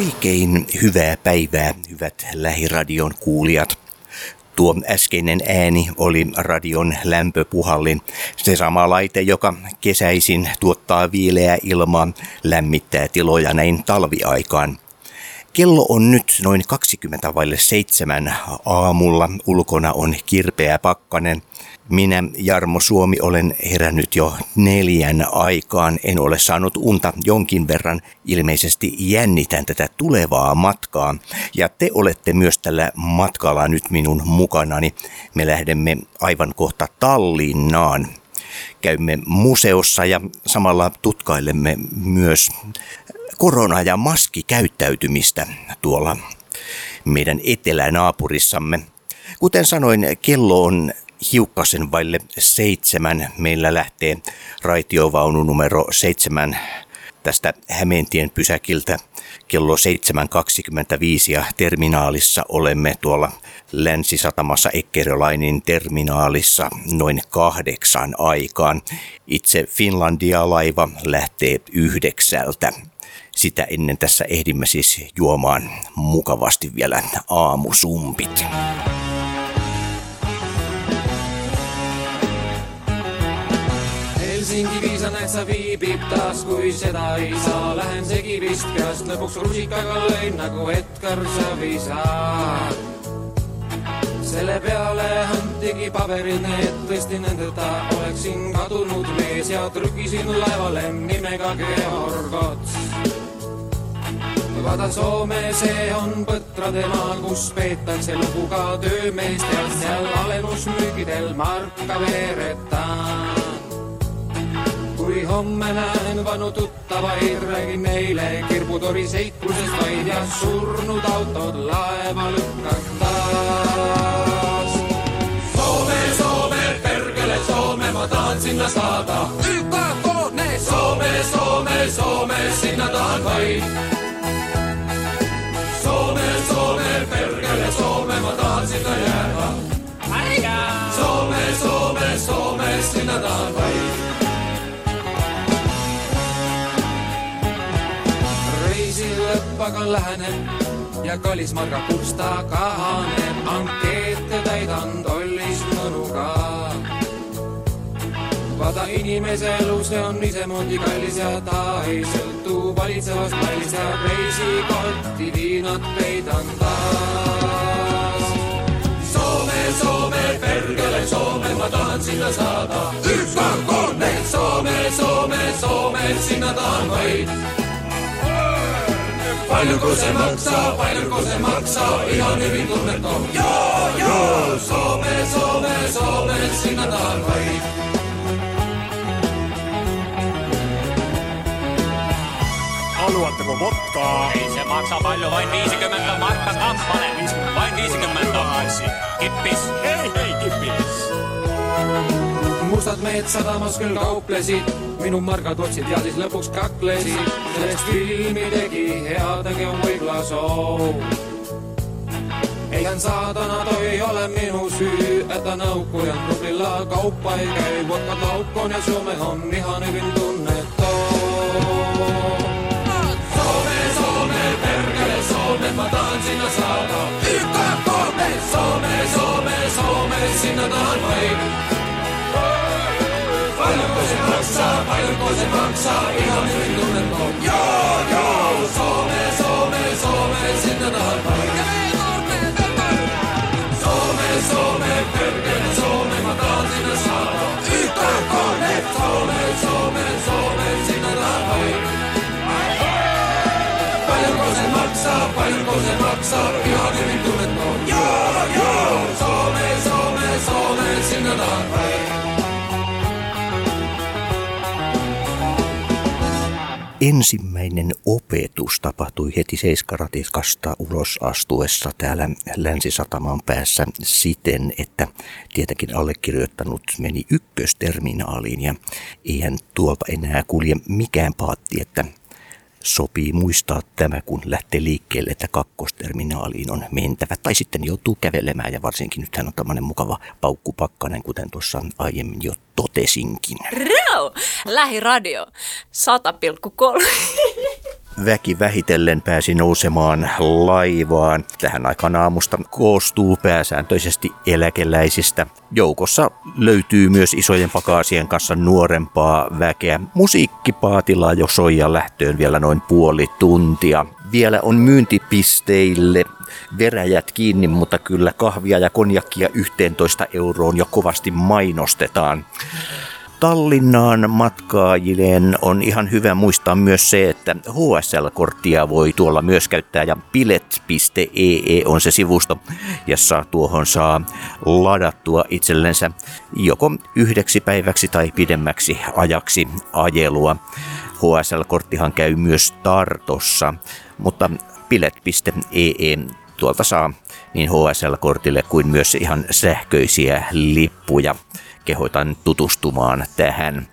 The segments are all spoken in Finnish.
Oikein hyvää päivää, hyvät lähiradion kuulijat. Tuo äskeinen ääni oli radion lämpöpuhallin, se sama laite, joka kesäisin tuottaa viileää ilmaa, lämmittää tiloja näin talviaikaan. Kello on nyt noin 20 vaille seitsemän aamulla. Ulkona on kirpeä pakkanen. Minä, Jarmo Suomi, olen herännyt jo neljän aikaan. En ole saanut unta jonkin verran. Ilmeisesti jännitän tätä tulevaa matkaa. Ja te olette myös tällä matkalla nyt minun mukanani. Me lähdemme aivan kohta Tallinnaan. Käymme museossa ja samalla tutkailemme myös korona- ja maskikäyttäytymistä tuolla meidän etelänaapurissamme. Kuten sanoin, kello on hiukkasen vaille seitsemän. Meillä lähtee raitiovaunu numero seitsemän tästä Hämeentien pysäkiltä kello 7.25 ja terminaalissa olemme tuolla Länsisatamassa Ekkerolainin terminaalissa noin kahdeksan aikaan. Itse Finlandia-laiva lähtee yhdeksältä. Sitä ennen tässä ehdimme siis juomaan mukavasti vielä aamusumpit. Näed sa viibib taas, kui seda ei saa, lähen segi vist peast lõpuks rusikaga lõin nagu Edgar Savisaar. selle peale antigi paberid need, tõesti nendeta oleksin kadunud mees ja trükisin laevale nimega Georg Ots vaata Soome, see on Põtrade maa, kus peetakse lugu ka töömeest ja seal alenusmüügidel marka veeretan. Kui homme näen vanu tuttavaid, räägin neile kirbutori seiklusest vaid ja surnud autod laeva lükkan taas. Soome, Soome, perkele Soome, ma tahan sinna saada. ÜKK-ne Soome, Soome, Soome, sinna tahan vaid Soome, Soome, perkele Soome, ma tahan sinna jääda. Soome, Soome, Soome, sinna tahan vaid. Lõpp aga läheneb ja kallis Marga Kursta kahaneb. ankeete täidan tollist mõnuga. vaata inimese elu, see on isemoodi kallis ja ta ei sõltu valitsevast pallist ja reisikotti viinad peidan taas. Soome, Soome, pergele Soome, ma tahan sinna saada. ÜKK-ne Soome, Soome, Soome, sinna tahan vaid. Paljuko see maksaa, paljuko see maksaa, ihan hyvin tunnettu. Joo, joo, Soome, Soome, Soome, sinna tahan vaid. haluatteko vodkaa? Ei se maksa paljon, vain 50 markka kappale. Vain 50. Kippis. Hei, hei, kipis! Mustad mehed sadamas küll kauplesid, minu margad otsid ja siis lõpuks kaklesid. sellest filmi tegi headegi võib-olla soo. eihän saatana toi ole minu süü, että naukkujan ruplilla kauppa ei käy, vodka laukkoon ja Soome on ihan hyvin tunnettu. Soome, Soome, perkele Soome, mä tahan sinna saada. YKK, Soome, Soome, Soome, sinna tahan vain. Paljonko se maksaa, paljonko se maksaa, ihan hyvin tunnettu. Joo, joo, Soome, Soome, Soome, sinne tahan vain. Soome, Soome, perkele Soome, mä tahan sinne saada. YKK, Soome, Soome, Soome, sinne tahan vain. Paljonko se maksaa, paljonko se maksaa, ihan hyvin tunnettu. Joo, joo, Ensimmäinen opetus tapahtui heti Seiskaratikasta ulos astuessa täällä Länsisataman päässä siten, että tietenkin allekirjoittanut meni ykkösterminaaliin ja eihän tuolta enää kulje mikään paatti, että sopii muistaa tämä, kun lähtee liikkeelle, että kakkosterminaaliin on mentävä. Tai sitten joutuu kävelemään ja varsinkin nythän on tämmöinen mukava paukkupakkanen, kuten tuossa aiemmin jo totesinkin. Rau! Lähiradio 100,3. väki vähitellen pääsi nousemaan laivaan. Tähän aikaan aamusta koostuu pääsääntöisesti eläkeläisistä. Joukossa löytyy myös isojen pakaasien kanssa nuorempaa väkeä. Musiikkipaatilla jo soi ja lähtöön vielä noin puoli tuntia. Vielä on myyntipisteille veräjät kiinni, mutta kyllä kahvia ja konjakkia 11 euroon jo kovasti mainostetaan. Tallinnaan matkaajilleen on ihan hyvä muistaa myös se, että HSL-korttia voi tuolla myös käyttää ja bilet.ee on se sivusto, jossa tuohon saa ladattua itsellensä joko yhdeksi päiväksi tai pidemmäksi ajaksi ajelua. HSL-korttihan käy myös Tartossa, mutta bilet.ee tuolta saa niin HSL-kortille kuin myös ihan sähköisiä lippuja kehotan tutustumaan tähän.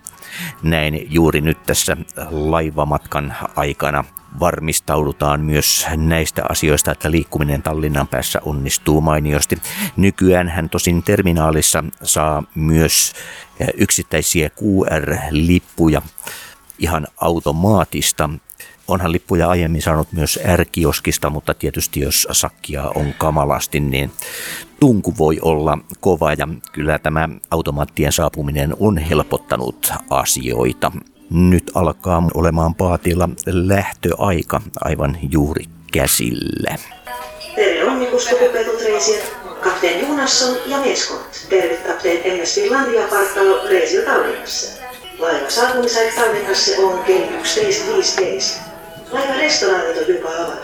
Näin juuri nyt tässä laivamatkan aikana varmistaudutaan myös näistä asioista, että liikkuminen Tallinnan päässä onnistuu mainiosti. Nykyään hän tosin terminaalissa saa myös yksittäisiä QR-lippuja ihan automaattista onhan lippuja aiemmin saanut myös ärkioskista, mutta tietysti jos sakkia on kamalasti, niin tunku voi olla kova ja kyllä tämä automaattien saapuminen on helpottanut asioita. Nyt alkaa olemaan paatilla lähtöaika aivan juuri käsillä. Tere onnikuskopupetut reisijät, kapteeni Junasson ja Meskot. Terve kapteeni MS Finlandia partalo reisil Tallinnassa. Laiva saapumisaika Tallinnassa on kello 11.15. Laiva restoranit on jopa.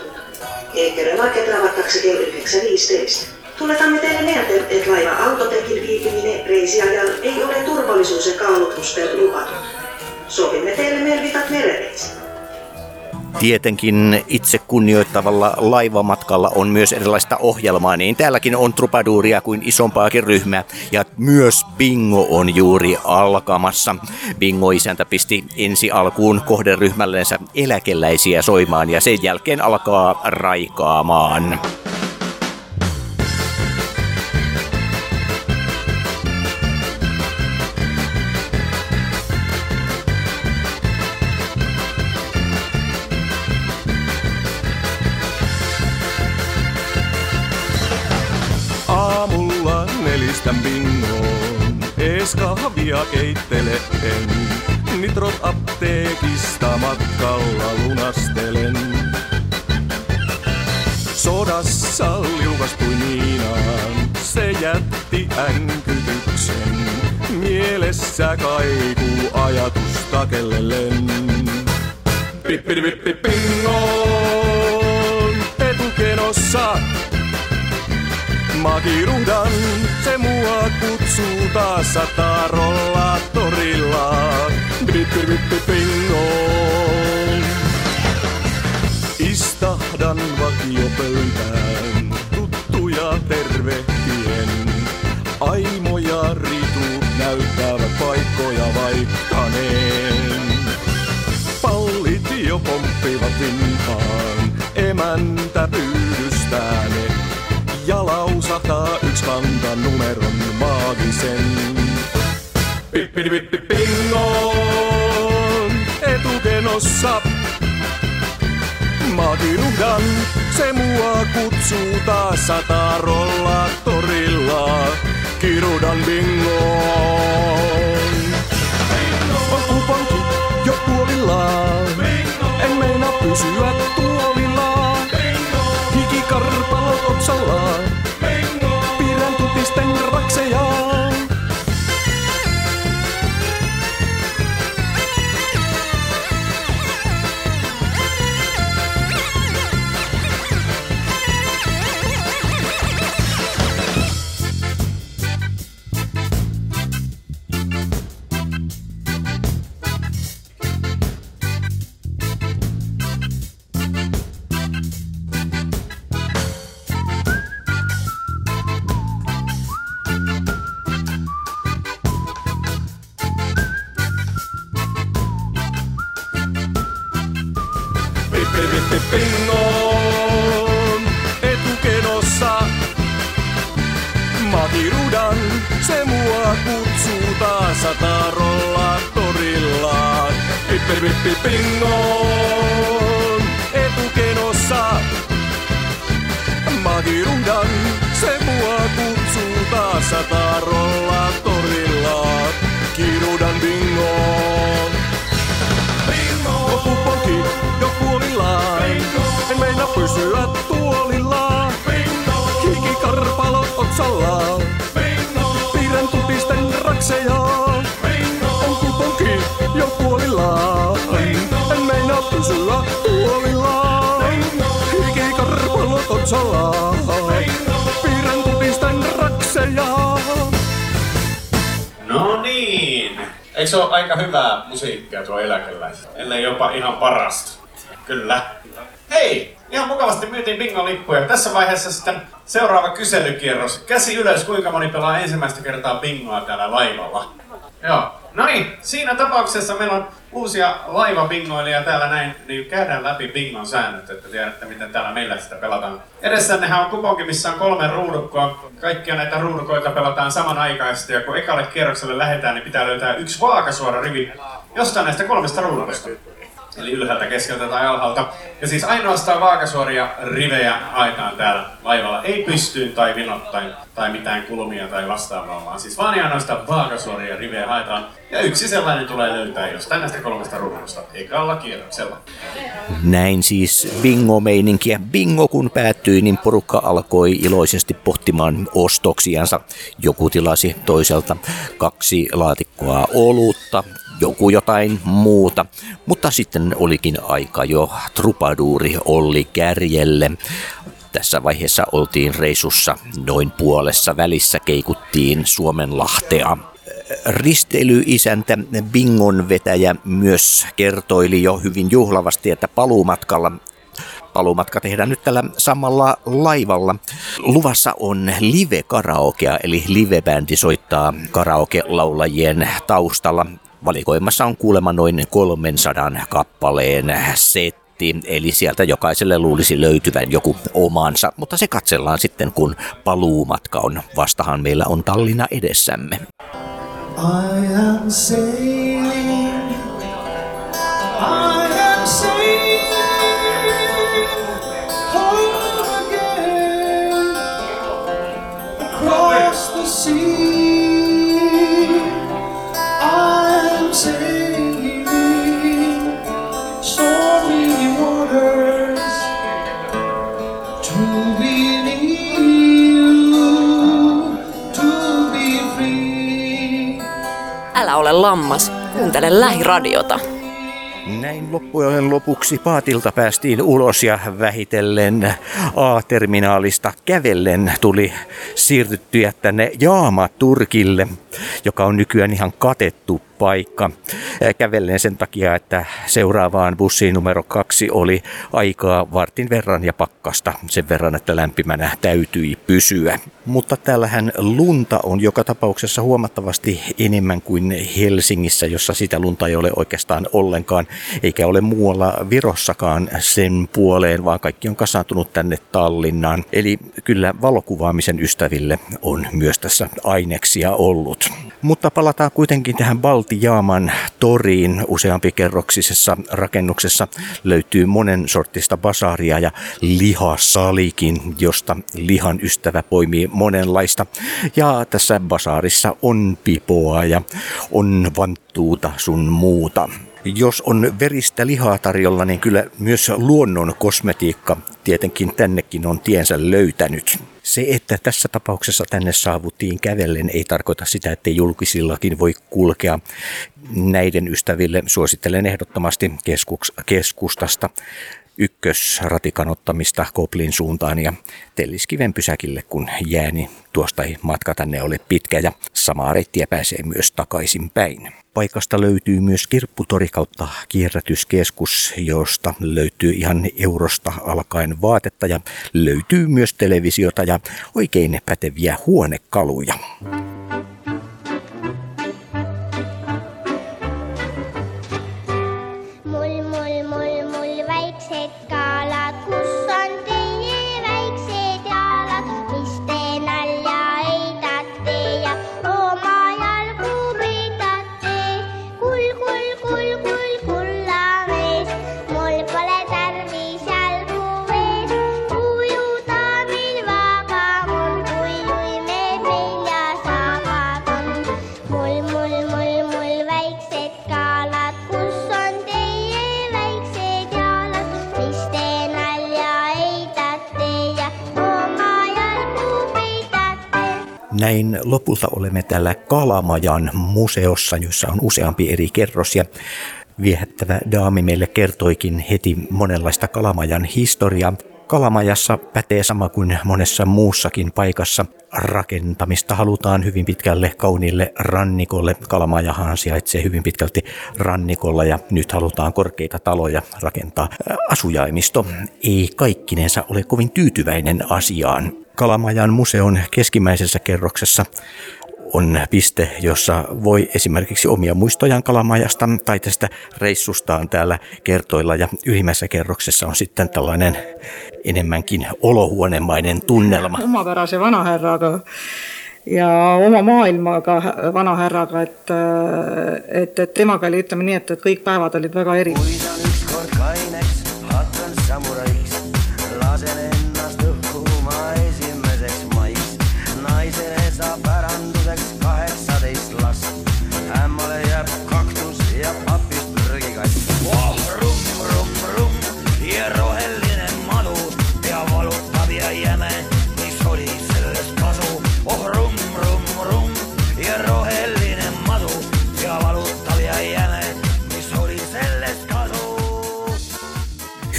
Eikä market avattaksi kello 9.15. Tuletamme teille mieltä, että laiva autotekin viipyminen reisiajalla ei ole turvallisuus- ja kaulutustel luvattu. Sovimme teille melvitat merereisi. Tietenkin itse kunnioittavalla laivamatkalla on myös erilaista ohjelmaa, niin täälläkin on trupaduuria kuin isompaakin ryhmää ja myös bingo on juuri alkamassa. Bingo-isäntä pisti ensi alkuun kohderyhmällensä eläkeläisiä soimaan ja sen jälkeen alkaa raikaamaan. Nelistän bingoon, ees kahvia keittele en. Nitrot apteekista matkalla lunastelen. Sodassa liukastui Niinaan, se jätti änkytyksen. Mielessä kaikuu ajatus takellellen. Pippidi pingoon, etukenossa mä kiirundan. Se mua kutsuu taas sataa rollaattorilla. Bingo. Istahdan vakiopöytään, tuttuja tervehtien. Aimo ja Ritu näyttävät paikkoja vaikkaneen. Pallit jo pomppivat vintaan, emäntä pyydystään sata yks panda numeron maagisen. Pippidi pippi etukenossa. Maagiruhdan, se mua kutsuu taas satarolla torilla. Kirudan bingon. Bingo. Pankku pankki jo puolillaan. Bingo. En meinaa pysyä tuolla. pingon etukenossa. Makirudan, se mua kutsuu taas satarolla torilla. Pingon etukenossa. Makirudan, se mua kutsuu taas satarolla torilla. pysyä tuolilla. Bingo! Hikikarpalo otsalla. Bingo! Piirrän tupisten rakseja. On kuponki jo puolilla. En meinaa pysyä tuolilla. Bingo! Hikikarpalo otsalla. Bingo! Piirrän tupisten rakseja. No niin. ei se ole aika hyvää musiikkia tuo eläkeläinen? Ellei jopa ihan parasta. Kyllä. Hei! Ihan mukavasti myytiin bingo-lippuja. Tässä vaiheessa sitten seuraava kyselykierros. Käsi ylös, kuinka moni pelaa ensimmäistä kertaa bingoa täällä laivalla. Joo. No niin, siinä tapauksessa meillä on uusia laivabingoilijia täällä näin, niin käydään läpi bingon säännöt, että tiedätte miten täällä meillä sitä pelataan. Edessännehän on kuponki, missä on kolme ruudukkoa. Kaikkia näitä ruudukoita pelataan samanaikaisesti ja kun ekalle kierrokselle lähdetään, niin pitää löytää yksi vaakasuora rivi jostain näistä kolmesta ruudukosta. Eli ylhäältä, keskeltä tai alhaalta. Ja siis ainoastaan vaakasuoria rivejä haetaan täällä laivalla. Ei pystyyn tai vinottain tai mitään kulmia tai vastaavaa, vaan siis vaan ainoastaan vaakasuoria rivejä haetaan. Ja yksi sellainen tulee löytää jostain näistä kolmesta ruudusta ekalla kierroksella. Näin siis bingo-meininkiä. Bingo kun päättyi, niin porukka alkoi iloisesti pohtimaan ostoksiansa. Joku tilasi toiselta kaksi laatikkoa olutta, joku jotain muuta. Mutta sitten olikin aika jo trupaduuri Olli Kärjelle. Tässä vaiheessa oltiin reissussa noin puolessa välissä keikuttiin Suomenlahtea. Risteilyisäntä Bingon vetäjä myös kertoili jo hyvin juhlavasti, että paluumatkalla paluumatka tehdään nyt tällä samalla laivalla. Luvassa on live-karaokea, eli livebändi soittaa karaoke-laulajien taustalla. Valikoimassa on kuulemma noin 300 kappaleen setti, eli sieltä jokaiselle luulisi löytyvän joku omansa, mutta se katsellaan sitten, kun paluumatka on. Vastahan meillä on Tallinna edessämme. I am sailing. Ole lammas, kuuntele lähiradiota. Näin loppujen lopuksi paatilta päästiin ulos ja vähitellen A-terminaalista kävellen tuli siirtyttyä tänne Jaama-Turkille, joka on nykyään ihan katettu paikka. Kävellen sen takia, että seuraavaan bussiin numero kaksi oli aikaa vartin verran ja pakkasta sen verran, että lämpimänä täytyi pysyä. Mutta täällähän lunta on joka tapauksessa huomattavasti enemmän kuin Helsingissä, jossa sitä lunta ei ole oikeastaan ollenkaan, eikä ole muualla Virossakaan sen puoleen, vaan kaikki on kasaantunut tänne Tallinnaan. Eli kyllä valokuvaamisen ystäville on myös tässä aineksia ollut. Mutta palataan kuitenkin tähän Baltijaaman toriin. Useampi kerroksisessa rakennuksessa löytyy monen sortista basaria ja lihasalikin, josta lihan ystävä poimii monenlaista. Ja tässä basaarissa on pipoa ja on vanttuuta sun muuta. Jos on veristä lihaa tarjolla, niin kyllä myös luonnon kosmetiikka tietenkin tännekin on tiensä löytänyt. Se, että tässä tapauksessa tänne saavuttiin kävellen, ei tarkoita sitä, että julkisillakin voi kulkea. Näiden ystäville suosittelen ehdottomasti keskuks- keskustasta ykkösratikan ottamista Koplin suuntaan ja Telliskiven pysäkille, kun jääni tuosta ei matka tänne ole pitkä ja samaa reittiä pääsee myös takaisin päin. Paikasta löytyy myös kirpputori kautta kierrätyskeskus, josta löytyy ihan eurosta alkaen vaatetta ja löytyy myös televisiota ja oikein päteviä huonekaluja. Näin lopulta olemme täällä Kalamajan museossa, jossa on useampi eri kerros ja viehättävä daami meille kertoikin heti monenlaista Kalamajan historiaa. Kalamajassa pätee sama kuin monessa muussakin paikassa. Rakentamista halutaan hyvin pitkälle kauniille rannikolle. Kalamajahan sijaitsee hyvin pitkälti rannikolla ja nyt halutaan korkeita taloja rakentaa. Asujaimisto ei kaikkinensa ole kovin tyytyväinen asiaan. Kalamajan museon keskimmäisessä kerroksessa on piste, jossa voi esimerkiksi omia muistojaan Kalamajasta tai tästä reissustaan täällä kertoilla. Ja ylimmässä kerroksessa on sitten tällainen enemmänkin olohuonemainen tunnelma. omapärase vanaherraga ja oma maailmaga vanaherraga, et, et, et temaga oli, ütleme nii, et, et kõik päevad olid väga erinevad.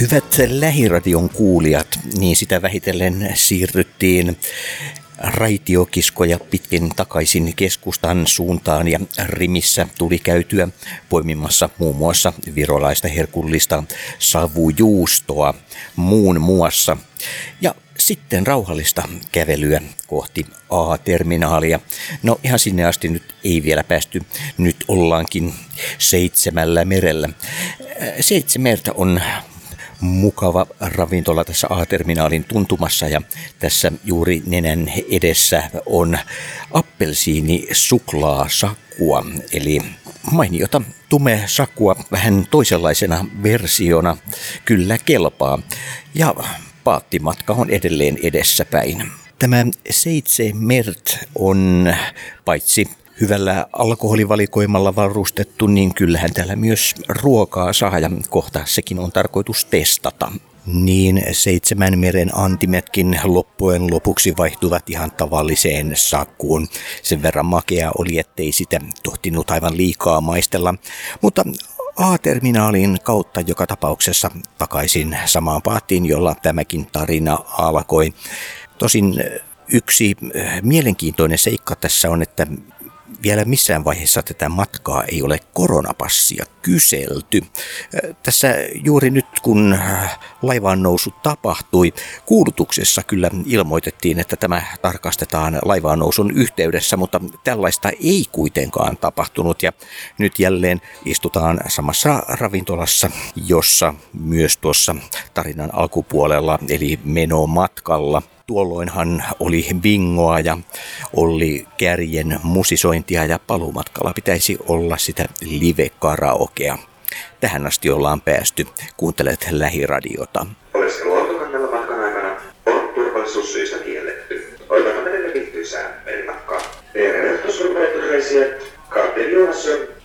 Hyvät lähiradion kuulijat, niin sitä vähitellen siirryttiin raitiokiskoja pitkin takaisin keskustan suuntaan ja Rimissä tuli käytyä poimimassa muun muassa virolaista herkullista savujuustoa muun muassa. Ja sitten rauhallista kävelyä kohti A-terminaalia. No ihan sinne asti nyt ei vielä päästy. Nyt ollaankin seitsemällä merellä. Seitsemältä on mukava ravintola tässä A-terminaalin tuntumassa ja tässä juuri nenän edessä on appelsiini suklaasakua, eli mainiota tume sakua vähän toisenlaisena versiona kyllä kelpaa ja paattimatka on edelleen edessäpäin. Tämä Seitse Mert on paitsi hyvällä alkoholivalikoimalla varustettu, niin kyllähän täällä myös ruokaa saa ja kohta sekin on tarkoitus testata. Niin seitsemän meren antimetkin loppujen lopuksi vaihtuvat ihan tavalliseen sakkuun. Sen verran makea oli, ettei sitä tohtinut aivan liikaa maistella. Mutta A-terminaalin kautta joka tapauksessa takaisin samaan paattiin, jolla tämäkin tarina alkoi. Tosin yksi mielenkiintoinen seikka tässä on, että vielä missään vaiheessa tätä matkaa ei ole koronapassia kyselty. Tässä juuri nyt kun laivaan nousu tapahtui, kuulutuksessa kyllä ilmoitettiin, että tämä tarkastetaan laivaan nousun yhteydessä, mutta tällaista ei kuitenkaan tapahtunut ja nyt jälleen istutaan samassa ravintolassa, jossa myös tuossa tarinan alkupuolella eli menomatkalla Tuolloinhan oli bingoa ja oli kärjen musisointia ja palumatkalla pitäisi olla sitä live-karaokea. Tähän asti ollaan päästy. Kuuntelet lähiradiota. Oleskelu autokannella matkan aikana on turvallisuussyistä kielletty. Oitamme meille viihtyisää merimatkaa. Kapteeni Johansson ja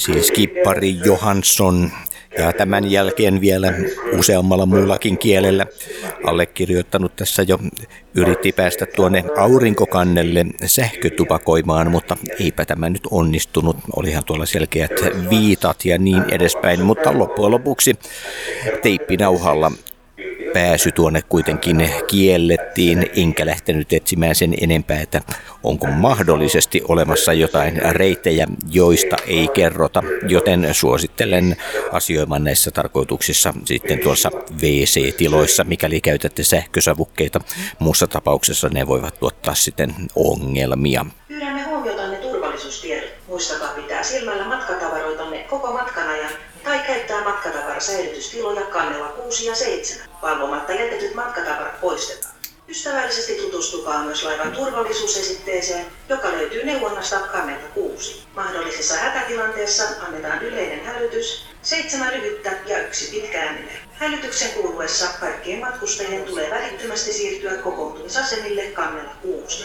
siis kippari Johansson ja tämän jälkeen vielä useammalla muullakin kielellä allekirjoittanut tässä jo yritti päästä tuonne aurinkokannelle sähkötupakoimaan, mutta eipä tämä nyt onnistunut. Olihan tuolla selkeät viitat ja niin edespäin, mutta loppujen lopuksi teippinauhalla pääsy tuonne kuitenkin kiellettiin, enkä lähtenyt etsimään sen enempää, että onko mahdollisesti olemassa jotain reittejä, joista ei kerrota, joten suosittelen asioimaan näissä tarkoituksissa sitten tuossa WC-tiloissa, mikäli käytätte sähkösavukkeita. Muussa tapauksessa ne voivat tuottaa sitten ongelmia. Pyydämme huomiotanne turvallisuustiedot. Muistakaa pitää silmällä matkatavarasäilytystiloja kannella 6 ja 7. Valvomatta jätetyt matkatavarat poistetaan. Ystävällisesti tutustukaa myös laivan turvallisuusesitteeseen, joka löytyy neuvonnasta kannelta 6. Mahdollisessa hätätilanteessa annetaan yleinen hälytys, seitsemän lyhyttä ja yksi pitkääninen. Hälytyksen kuuluessa kaikkien matkustajien tulee välittömästi siirtyä kokoontumisasemille kannella 6.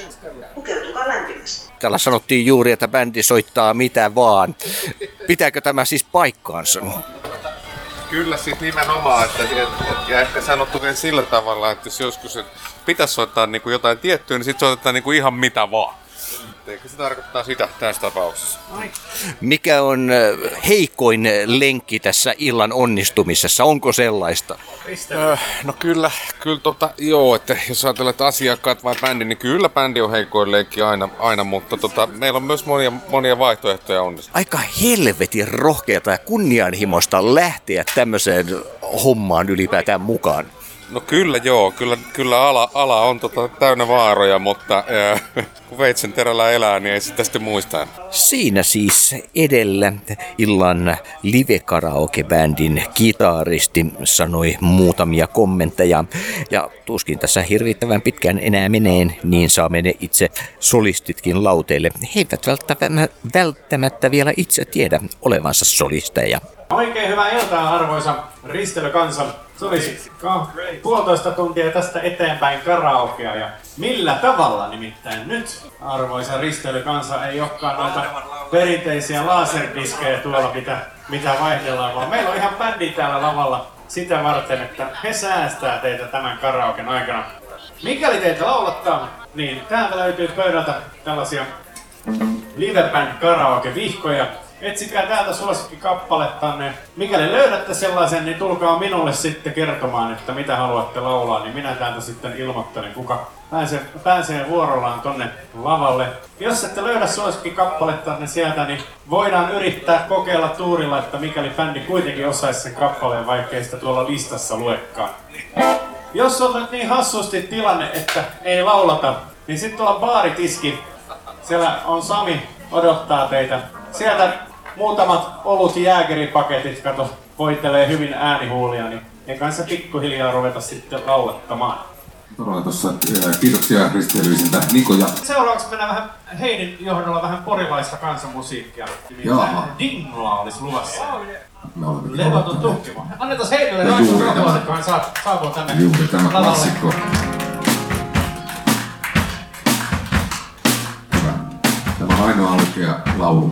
Pukeutukaa lämpimästi. Täällä sanottiin juuri, että bändi soittaa mitä vaan. Pitääkö tämä siis paikkaansa? Kyllä siis nimenomaan, että, et, et, ja ehkä sanottu vielä sillä tavalla, että jos joskus et pitäisi soittaa niin kuin jotain tiettyä, niin sitten soitetaan niin kuin ihan mitä vaan. Eikö se tarkoittaa sitä tässä tapauksessa? Mikä on äh, heikoin lenkki tässä illan onnistumisessa? Onko sellaista? Öö, no kyllä, kyllä tota, joo, että jos ajatellaan, että asiakkaat vai bändi, niin kyllä bändi on heikoin lenkki aina, aina mutta tota, meillä on myös monia, monia vaihtoehtoja onnistua. Aika helvetin rohkeata ja kunnianhimoista lähteä tämmöiseen hommaan ylipäätään mukaan. No kyllä joo, kyllä, kyllä ala, ala on tota täynnä vaaroja, mutta ää, kun veitsen terällä elää, niin ei sitä sitten muista. Siinä siis edellä illan live bändin kitaristi sanoi muutamia kommentteja. Ja tuskin tässä hirvittävän pitkään enää meneen, niin saamme ne itse solistitkin lauteille. He eivät välttämättä, välttämättä vielä itse tiedä olevansa solisteja. Oikein hyvää iltaa arvoisa ristelykansa. Se olisi ka- puolitoista tuntia tästä eteenpäin karaokea ja millä tavalla nimittäin nyt arvoisa ristelykansa ei olekaan noita perinteisiä laserdiskejä tuolla mitä, mitä vaihdellaan, vaan meillä on ihan bändi täällä lavalla sitä varten, että he säästää teitä tämän karaoken aikana. Mikäli teitä laulattaa, niin täältä löytyy pöydältä tällaisia Live Band karaoke vihkoja, etsikää täältä suosikkikappalettanne. Mikäli löydätte sellaisen, niin tulkaa minulle sitten kertomaan, että mitä haluatte laulaa, niin minä täältä sitten ilmoittelen, kuka pääsee, pääsee vuorollaan tonne lavalle. Jos ette löydä suosikkikappalettanne sieltä, niin voidaan yrittää kokeilla tuurilla, että mikäli bändi kuitenkin osaisi sen kappaleen, vaikkei sitä tuolla listassa luekaan. Jos on nyt niin hassusti tilanne, että ei laulata, niin sitten tuolla baaritiski, siellä on Sami, odottaa teitä. Sieltä muutamat olut jääkeripaketit, kato, voitelee hyvin äänihuulia, niin ne kanssa pikkuhiljaa ruveta sitten laulettamaan. Todella tuossa kiitoksia risteilyvisiltä Niko ja... Seuraavaksi mennään vähän Heidin johdolla vähän porilaista kansanmusiikkia. Jaha. Dingla olisi luvassa. Me olemme tuhkimo. Annetaan Heidille apua, tämä. että hän saa, saapuu tänne Juuri tämä lavalle. klassikko. Hyvä. Tämä on ainoa oikea laulu.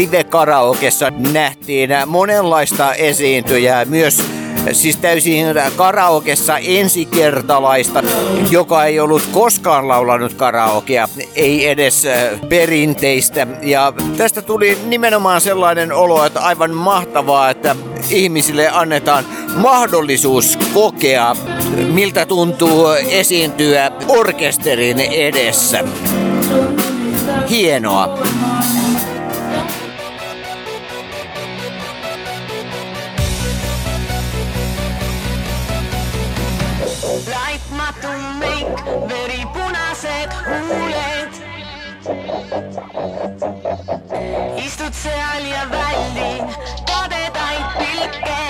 live-karaokessa nähtiin monenlaista esiintyjää, myös siis täysin karaokessa ensikertalaista, joka ei ollut koskaan laulanut karaokea, ei edes äh, perinteistä. Ja tästä tuli nimenomaan sellainen olo, että aivan mahtavaa, että ihmisille annetaan mahdollisuus kokea, miltä tuntuu esiintyä orkesterin edessä. Hienoa. laitmatu meik, veripunased huuled. istud seal ja väldi kadedaid pilke.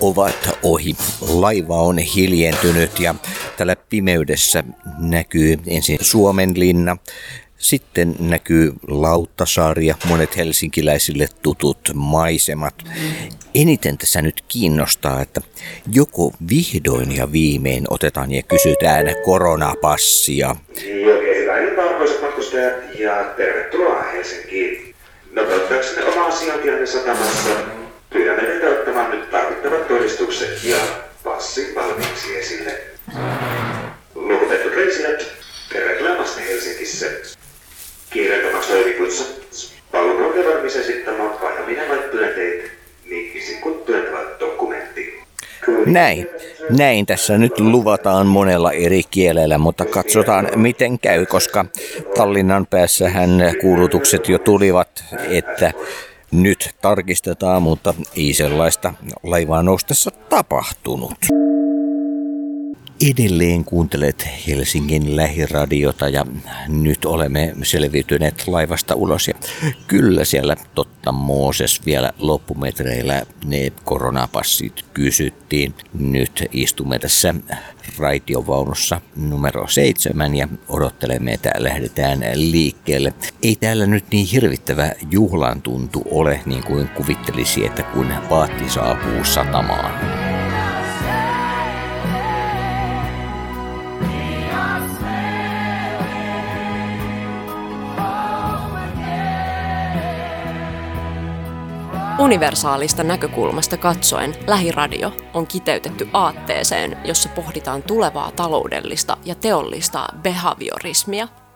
Ovat ohi. Laiva on hiljentynyt ja tällä pimeydessä näkyy ensin Suomen linna, sitten näkyy Lauttasaari ja monet helsinkiläisille tutut maisemat. Eniten tässä nyt kiinnostaa, että joko vihdoin ja viimein otetaan ja kysytään koronapassia. Oikein hyvää iltaa arvoisat matkustajat ja tervetuloa Helsinkiin. Nopeuttaaksenne omaa sijaintianne satamassa pyydämme teitä ottamaan nyt tarvittavat todistukset ja passin valmiiksi esille. Lukutettu reisijät, tervetuloa vasta Helsingissä. Kiireettömäksi toimikutsa. Palveluiden valmis esittämään vaihtaminen vai työnteet, niin kun työntävät dokumentti. Näin. Näin tässä nyt luvataan monella eri kielellä, mutta katsotaan miten käy, koska Tallinnan päässähän kuulutukset jo tulivat, että nyt tarkistetaan, mutta ei sellaista laivaa noustessa tapahtunut. Edelleen kuuntelet Helsingin lähiradiota ja nyt olemme selviytyneet laivasta ulos. Ja kyllä siellä totta Mooses vielä loppumetreillä ne koronapassit kysyttiin. Nyt istumme tässä raitiovaunussa numero seitsemän ja odottelemme, että lähdetään liikkeelle. Ei täällä nyt niin hirvittävä juhlan tuntu ole niin kuin kuvittelisi, että kun paatti saapuu satamaan. Universaalista näkökulmasta katsoen lähiradio on kiteytetty aatteeseen, jossa pohditaan tulevaa taloudellista ja teollista behaviorismia –